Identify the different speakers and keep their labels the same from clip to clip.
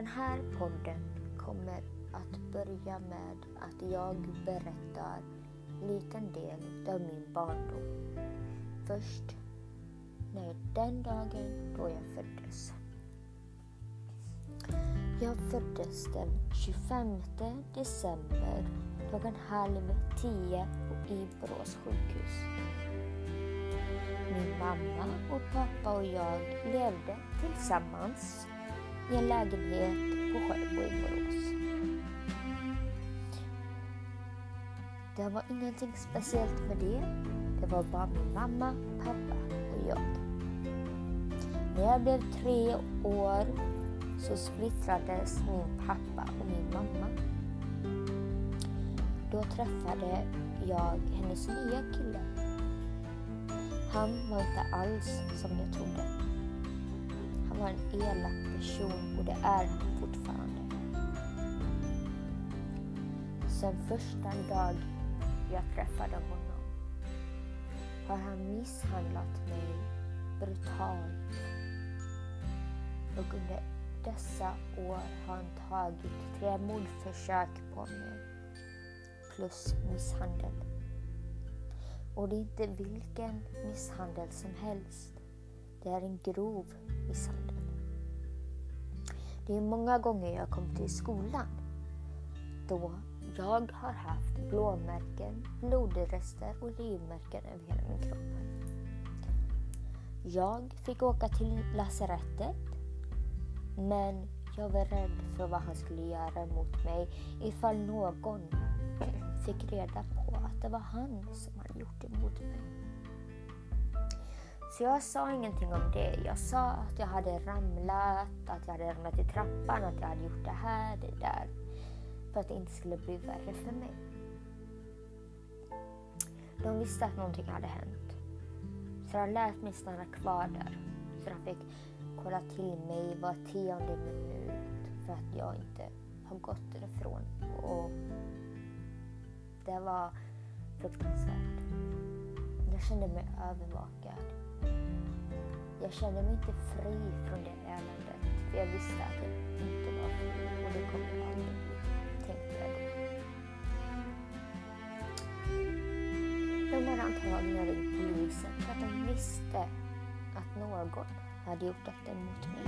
Speaker 1: Den här podden kommer att börja med att jag berättar en liten del av min barndom. Först när den dagen då jag föddes. Jag föddes den 25 december klockan halv tio i Borås sjukhus. Min mamma och pappa och jag levde tillsammans i en lägenhet på Sjöbo i Borås. Det var ingenting speciellt med det. Det var bara min mamma, pappa och jag. När jag blev tre år så splittrades min pappa och min mamma. Då träffade jag hennes nya kille. Han var inte alls som jag trodde. Han var en elak person och det är han fortfarande. Sen första dag jag träffade honom har han misshandlat mig brutalt. Och under dessa år har han tagit tre mordförsök på mig plus misshandel. Och det är inte vilken misshandel som helst. Det är en grov misshandel. Det är många gånger jag kom till skolan då jag har haft blåmärken, blodrester och livmärken över hela min kropp. Jag fick åka till lasarettet men jag var rädd för vad han skulle göra mot mig ifall någon fick reda på att det var han som hade gjort det mot mig. Så jag sa ingenting om det. Jag sa att jag hade ramlat, att jag hade ramlat i trappan, att jag hade gjort det här, det där. För att det inte skulle bli värre för mig. De visste att någonting hade hänt. Så de lät mig stanna kvar där. Så de fick kolla till mig var tionde minut för att jag inte har gått därifrån. Och det var fruktansvärt. Jag kände mig övervakad. Jag kände mig inte fri från det eländet. För jag visste att jag inte var fri och det kommer jag aldrig bli. Tänkte jag då. De hade antagligen ringt polisen för att de visste att någon hade gjort detta mot mig.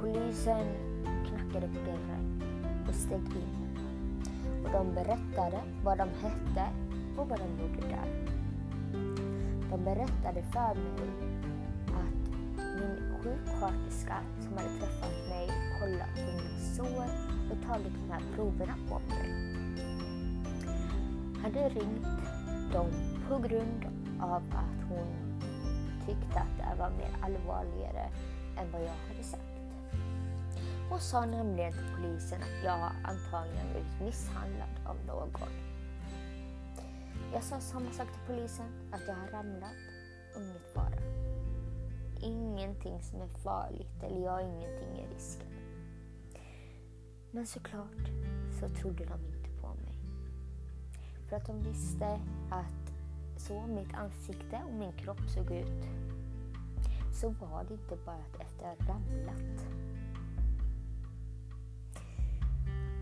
Speaker 1: Polisen knackade på dörren och steg in. Och de berättade vad de hette och vad de gjorde där. De berättade för mig att min sjuksköterska som hade träffat mig kollat på mina sår och tagit de här proverna på mig hade ringt dem på grund av att hon tyckte att det var mer allvarligare än vad jag hade sagt. Hon sa nämligen till polisen att jag antagligen blivit misshandlad av någon. Jag sa samma sak till polisen, att jag har ramlat och inget fara. Ingenting som är farligt eller jag har ingenting i risken. Men såklart så trodde de inte på mig. För att de visste att så mitt ansikte och min kropp såg ut så var det inte bara att efter att ramlat.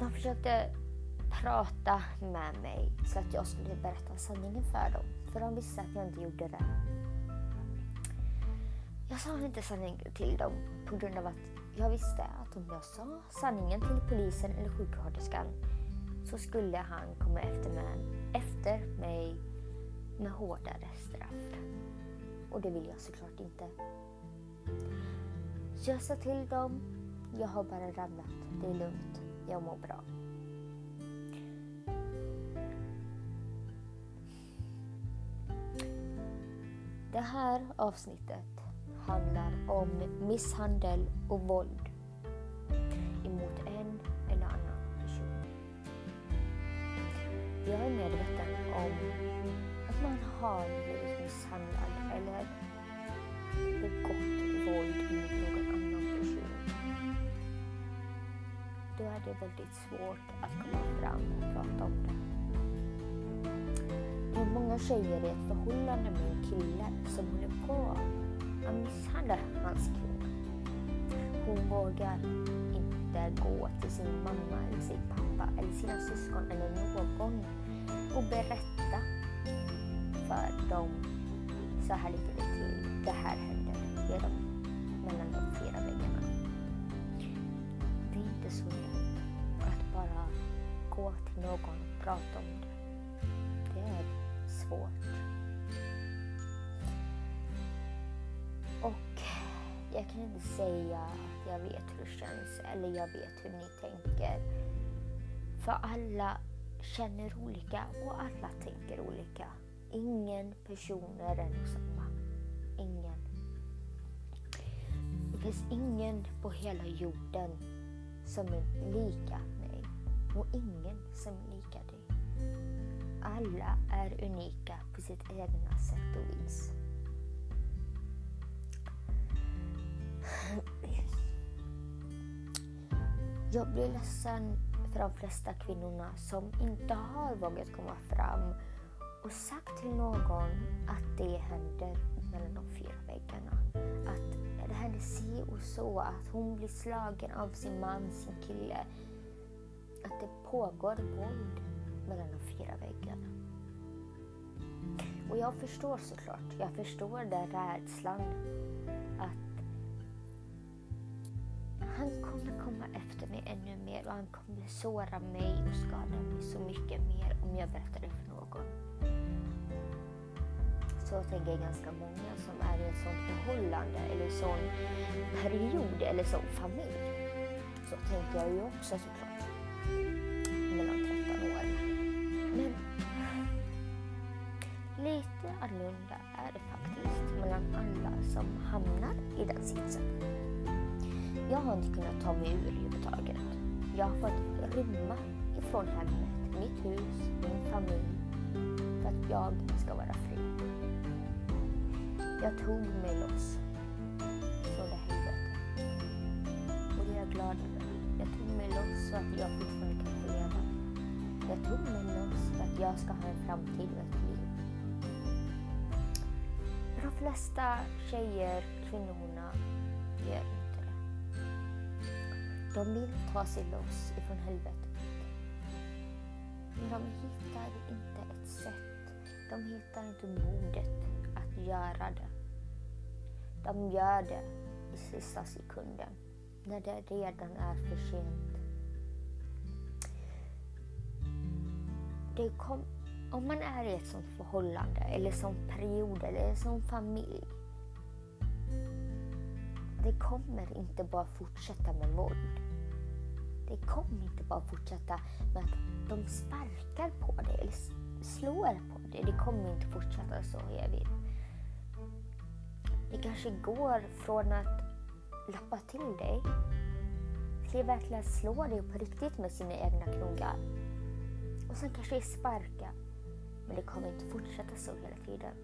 Speaker 1: De försökte prata med mig så att jag skulle berätta sanningen för dem. För de visste att jag inte gjorde det. Jag sa inte sanningen till dem på grund av att jag visste att om jag sa sanningen till polisen eller sjuksköterskan så skulle han komma efter mig, efter mig med hårdare straff. Och det vill jag såklart inte. Så jag sa till dem, jag har bara ramlat, det är lugnt, jag mår bra. Det här avsnittet handlar om misshandel och våld emot en eller annan person. Jag är medveten om att man har blivit misshandlad eller begått våld mot någon annan person. Då är det väldigt svårt att komma många tjejer i ett förhållande med en kille som håller på att misshandla hans kvinna. hon vågar inte gå till sin mamma eller sin pappa eller sina syskon eller någon och berätta för dem så här ligger det till. Det här händer genom mellan de fyra väggarna. Det är inte så lätt att bara gå till någon och prata om det svårt. Och jag kan inte säga att jag vet hur det känns eller jag vet hur ni tänker. För alla känner olika och alla tänker olika. Ingen person är densamma. och samma. Ingen. Det finns ingen på hela jorden som är lika mig och ingen som är lika dig. Alla är unika på sitt egna sätt och vis. Jag blir ledsen för de flesta kvinnorna som inte har vågat komma fram och sagt till någon att det händer mellan de fyra väggarna. Att det händer si och så, att hon blir slagen av sin man, sin kille. Att det pågår våld mellan de fyra väggarna. Och jag förstår såklart, jag förstår den rädslan att han kommer komma efter mig ännu mer och han kommer såra mig och skada mig så mycket mer om jag berättar det för någon. Så tänker ganska många som är i ett sånt förhållande eller sån period eller sån familj. Så tänker jag ju också såklart. Lite annorlunda är det faktiskt mellan alla som hamnar i den sitsen. Jag har inte kunnat ta mig ur överhuvudtaget. Jag har fått rymma ifrån hemmet, mitt hus, min familj för att jag ska vara fri. Jag tog mig loss från det helvetet. Och det är jag glad över. Jag tog mig loss så att jag fortfarande kan få leva. Jag tog mig loss för att jag ska ha en framtid med ett flesta tjejer, kvinnorna, gör inte det. De vill ta sig loss ifrån helvetet. Men de hittar inte ett sätt. De hittar inte modet att göra det. De gör det i sista sekunden, när det redan är för sent. Det kom, om man är i ett sånt förhållande, eller sån period, eller en sån familj. Det kommer inte bara fortsätta med våld. Det kommer inte bara fortsätta med att de sparkar på dig eller slår på dig. Det kommer inte fortsätta så evigt. Det kanske går från att lappa till dig till att verkligen slå dig på riktigt med sina egna knogar. Och sen kanske sparka. Men det kommer inte fortsätta så hela tiden.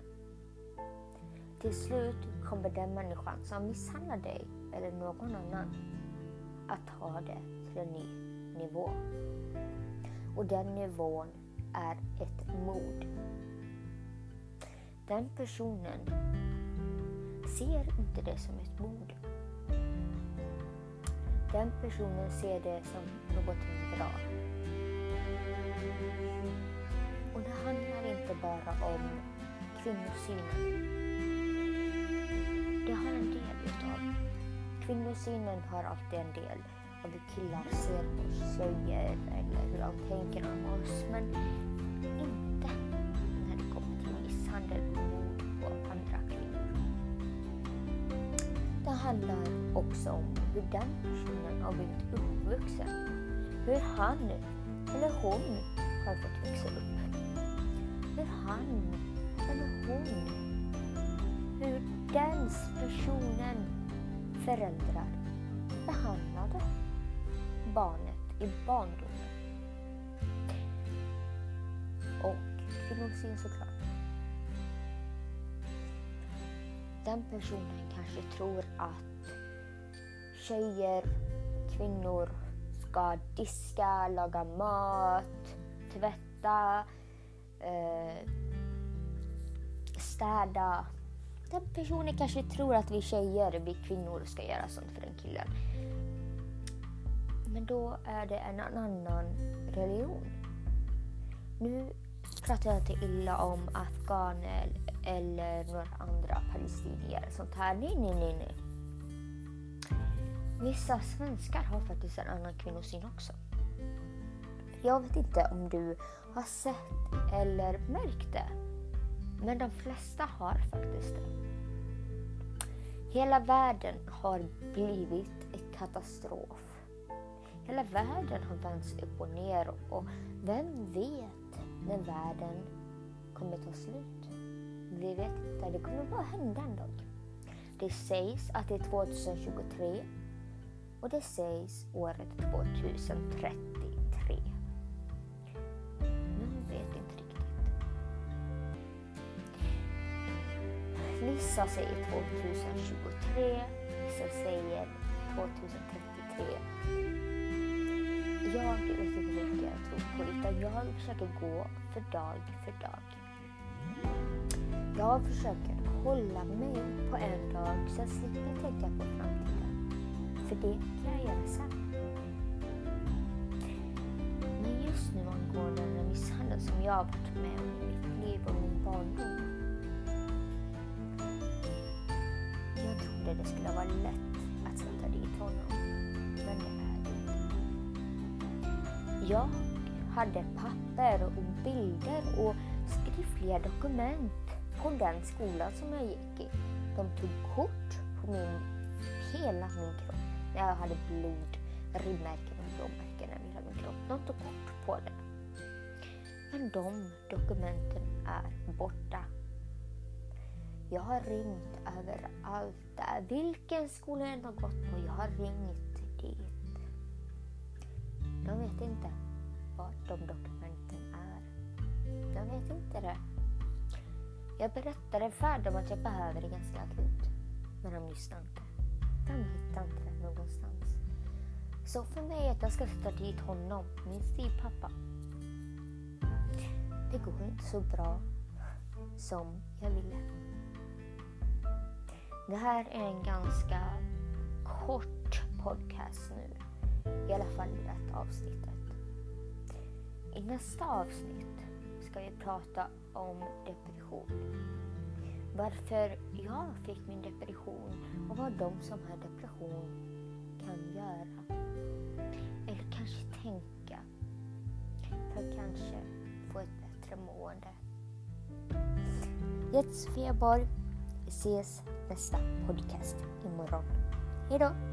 Speaker 1: Till slut kommer den människan som misshandlar dig eller någon annan att ta det till en ny nivå. Och den nivån är ett mord. Den personen ser inte det som ett mord. Den personen ser det som något bra. Och det handlar inte bara om kvinnosynen. Det har en del utav. Kvinnosynen har alltid en del av hur killar ser på tjejer eller hur de tänker om oss. Men inte när det kommer till misshandel och mord på andra kvinnor. Det handlar också om hur den personen har blivit uppvuxen. Hur han eller hon har fått växa upp. Han eller hon, hur den personen föräldrar behandlade barnet i barndomen. Och kvinnosyn såklart. Den personen kanske tror att tjejer, kvinnor ska diska, laga mat, tvätta, eh, städa, den personen kanske tror att vi tjejer, vi kvinnor ska göra sånt för den killen. Men då är det en annan religion. Nu pratar jag inte illa om afghaner eller några andra palestinier. Sånt här. Nej, nej, nej, nej. Vissa svenskar har faktiskt en annan kvinnosyn också. Jag vet inte om du har sett eller märkt det. Men de flesta har faktiskt det. Hela världen har blivit en katastrof. Hela världen har vänts upp och ner och vem vet när världen kommer ta slut? Vi vet inte, det kommer bara hända en dag. Det sägs att det är 2023 och det sägs året 2033. Vissa säger 2023, vissa säger 2033. Jag vet inte vilka jag tror på utan jag försöker gå för dag för dag. Jag försöker hålla mig på en dag så jag slipper tänka på framtiden. För det kan jag göra sen. Men just nu angående den misshandel som jag har varit med om i mitt liv och min barndom. Det skulle vara lätt att sätta dit honom. Men det är det inte. Jag hade papper och bilder och skriftliga dokument på den skolan som jag gick i. De tog kort på min, hela min kropp. Jag hade blod, ribbmärken och blåmärken över hela min kropp. De tog kort på det. Men de dokumenten är borta. Jag har ringt överallt där. Vilken skola jag än har gått på, jag har ringt dit. De vet inte var de dokumenten är. De vet inte det. Jag berättade för dem att jag behöver det ganska akut. Men de lyssnade inte. De hittade inte det någonstans. Så för mig att jag ska sätta dit honom, min styvpappa. Det går inte så bra som jag ville. Det här är en ganska kort podcast nu. I alla fall i detta avsnittet. I nästa avsnitt ska vi prata om depression. Varför jag fick min depression och vad de som har depression kan göra. Eller kanske tänka för att kanske få ett bättre mående. Jag heter Sofia Borg. Vi ses nästa podcast imorgon. Hejdå!